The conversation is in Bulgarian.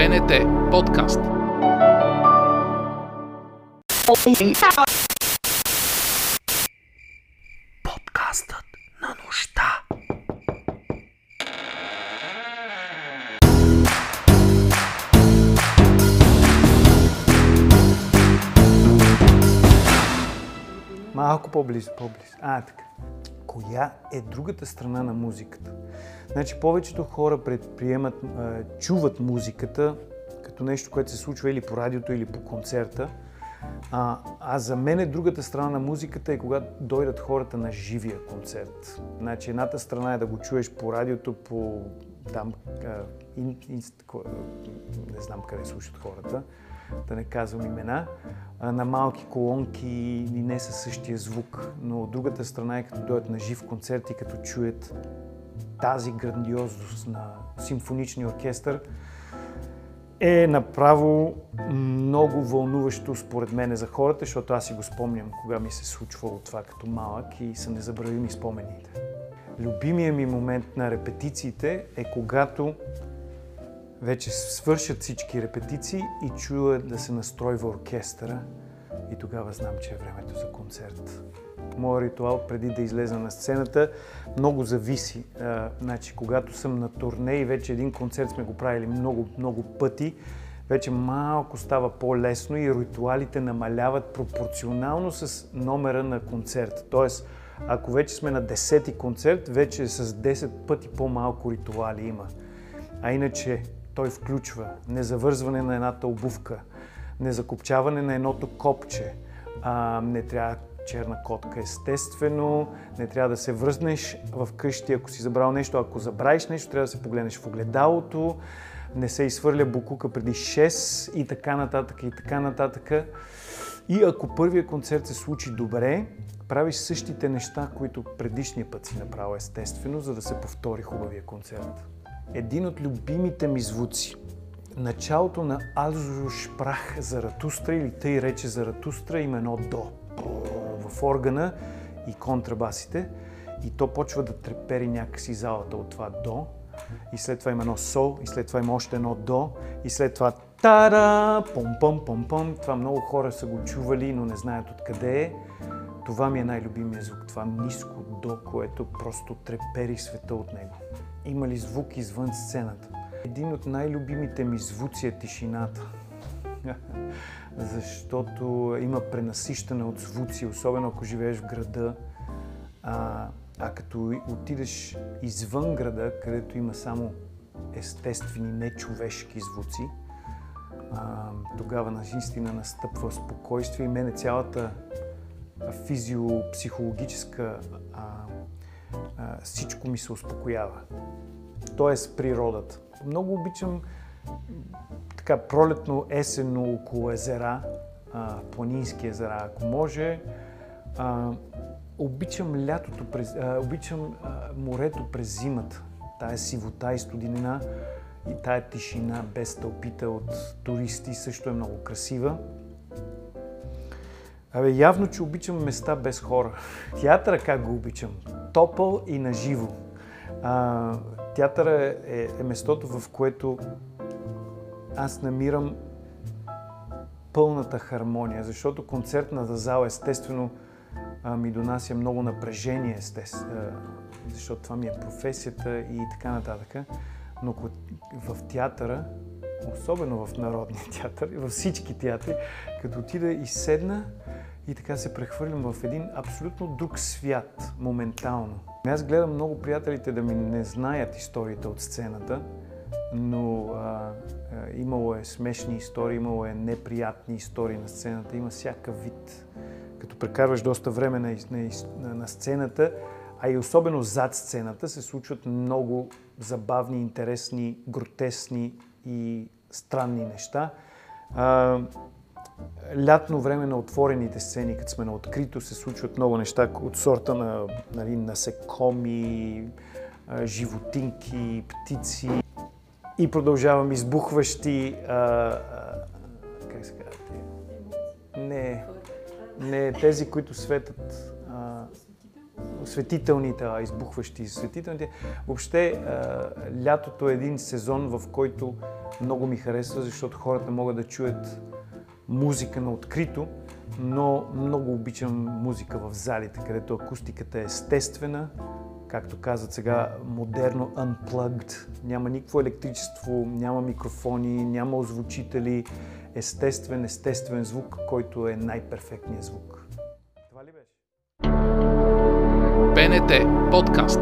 БНТ подкаст. Подкастът на нощта. Малко по-близо, по-близо. А, така. Коя е другата страна на музиката? Значи повечето хора предприемат, чуват музиката като нещо, което се случва или по радиото, или по концерта. А, а за мен е другата страна на музиката е когато дойдат хората на живия концерт. Значи едната страна е да го чуеш по радиото, по там, а, ин, ин, не знам къде слушат хората, да не казвам имена, на малки колонки и не със същия звук. Но от другата страна е като дойдат на жив концерт и като чуят тази грандиозност на симфоничния оркестър, е направо много вълнуващо според мен за хората, защото аз си го спомням кога ми се случвало това като малък и са незабравими спомените. Любимия ми момент на репетициите е когато вече свършат всички репетиции и чуя да се настройва оркестъра и тогава знам, че е времето за концерт. Моят ритуал преди да излеза на сцената много зависи. А, значи, когато съм на турне и вече един концерт сме го правили много, много пъти, вече малко става по-лесно и ритуалите намаляват пропорционално с номера на концерт. Тоест, ако вече сме на 10-ти концерт, вече с 10 пъти по-малко ритуали има. А иначе той включва незавързване на едната обувка, незакопчаване на едното копче, а, не трябва черна котка естествено, не трябва да се връзнеш в къщи, ако си забрал нещо, ако забравиш нещо, трябва да се погледнеш в огледалото, не се изхвърля букука преди 6 и така нататък и така нататък. И ако първият концерт се случи добре, правиш същите неща, които предишния път си направил естествено, за да се повтори хубавия концерт. Един от любимите ми звуци. Началото на Азо Шпрах Заратустра или тъй рече Заратустра има едно до. В органа и контрабасите. И то почва да трепери някакси залата от това до. И след това има едно сол и след това има още едно до. И след това тара, пом пом пом пом. Това много хора са го чували, но не знаят откъде е. Това ми е най-любимия звук, това ниско до, което просто трепери света от него. Има ли звук извън сцената? Един от най-любимите ми звуци е тишината. Защото има пренасищане от звуци, особено ако живееш в града. А, а като отидеш извън града, където има само естествени, нечовешки звуци, а, тогава наистина настъпва спокойствие и мене цялата физиопсихологическа а, всичко ми се успокоява. Тоест природата. Много обичам така пролетно, есенно около езера, а, планински езера, ако може. Обичам лятото, през, обичам морето през зимата. Тая сивота и студинина и тая тишина без тълпите от туристи също е много красива. Абе, явно, че обичам места без хора. Театъра как го обичам? Топъл и наживо. А, театъра е, е местото, в което аз намирам пълната хармония, защото концертната зала естествено ми донася много напрежение, естествено, защото това ми е професията и така нататък. Но в театъра, особено в Народния театър и във всички театри, като отида и седна и така се прехвърлям в един абсолютно друг свят, моментално. Аз гледам много приятелите да ми не знаят историите от сцената, но а, а, имало е смешни истории, имало е неприятни истории на сцената, има всякакъв вид. Като прекарваш доста време на, на, на сцената, а и особено зад сцената, се случват много забавни, интересни, гротесни и странни неща. А, лятно време на отворените сцени, като сме на открито, се случват много неща от сорта на нали, насекоми, животинки, птици. И продължавам избухващи... А, а, как се казва? Не, не тези, които светят... Светителните, а избухващи светителните. Въобще, а, лятото е един сезон, в който много ми харесва, защото хората могат да чуят музика на открито, но много обичам музика в залите, където акустиката е естествена, както казват сега, модерно unplugged. Няма никакво електричество, няма микрофони, няма озвучители. Естествен, естествен звук, който е най-перфектният звук. Това ли беше? БНТ подкаст.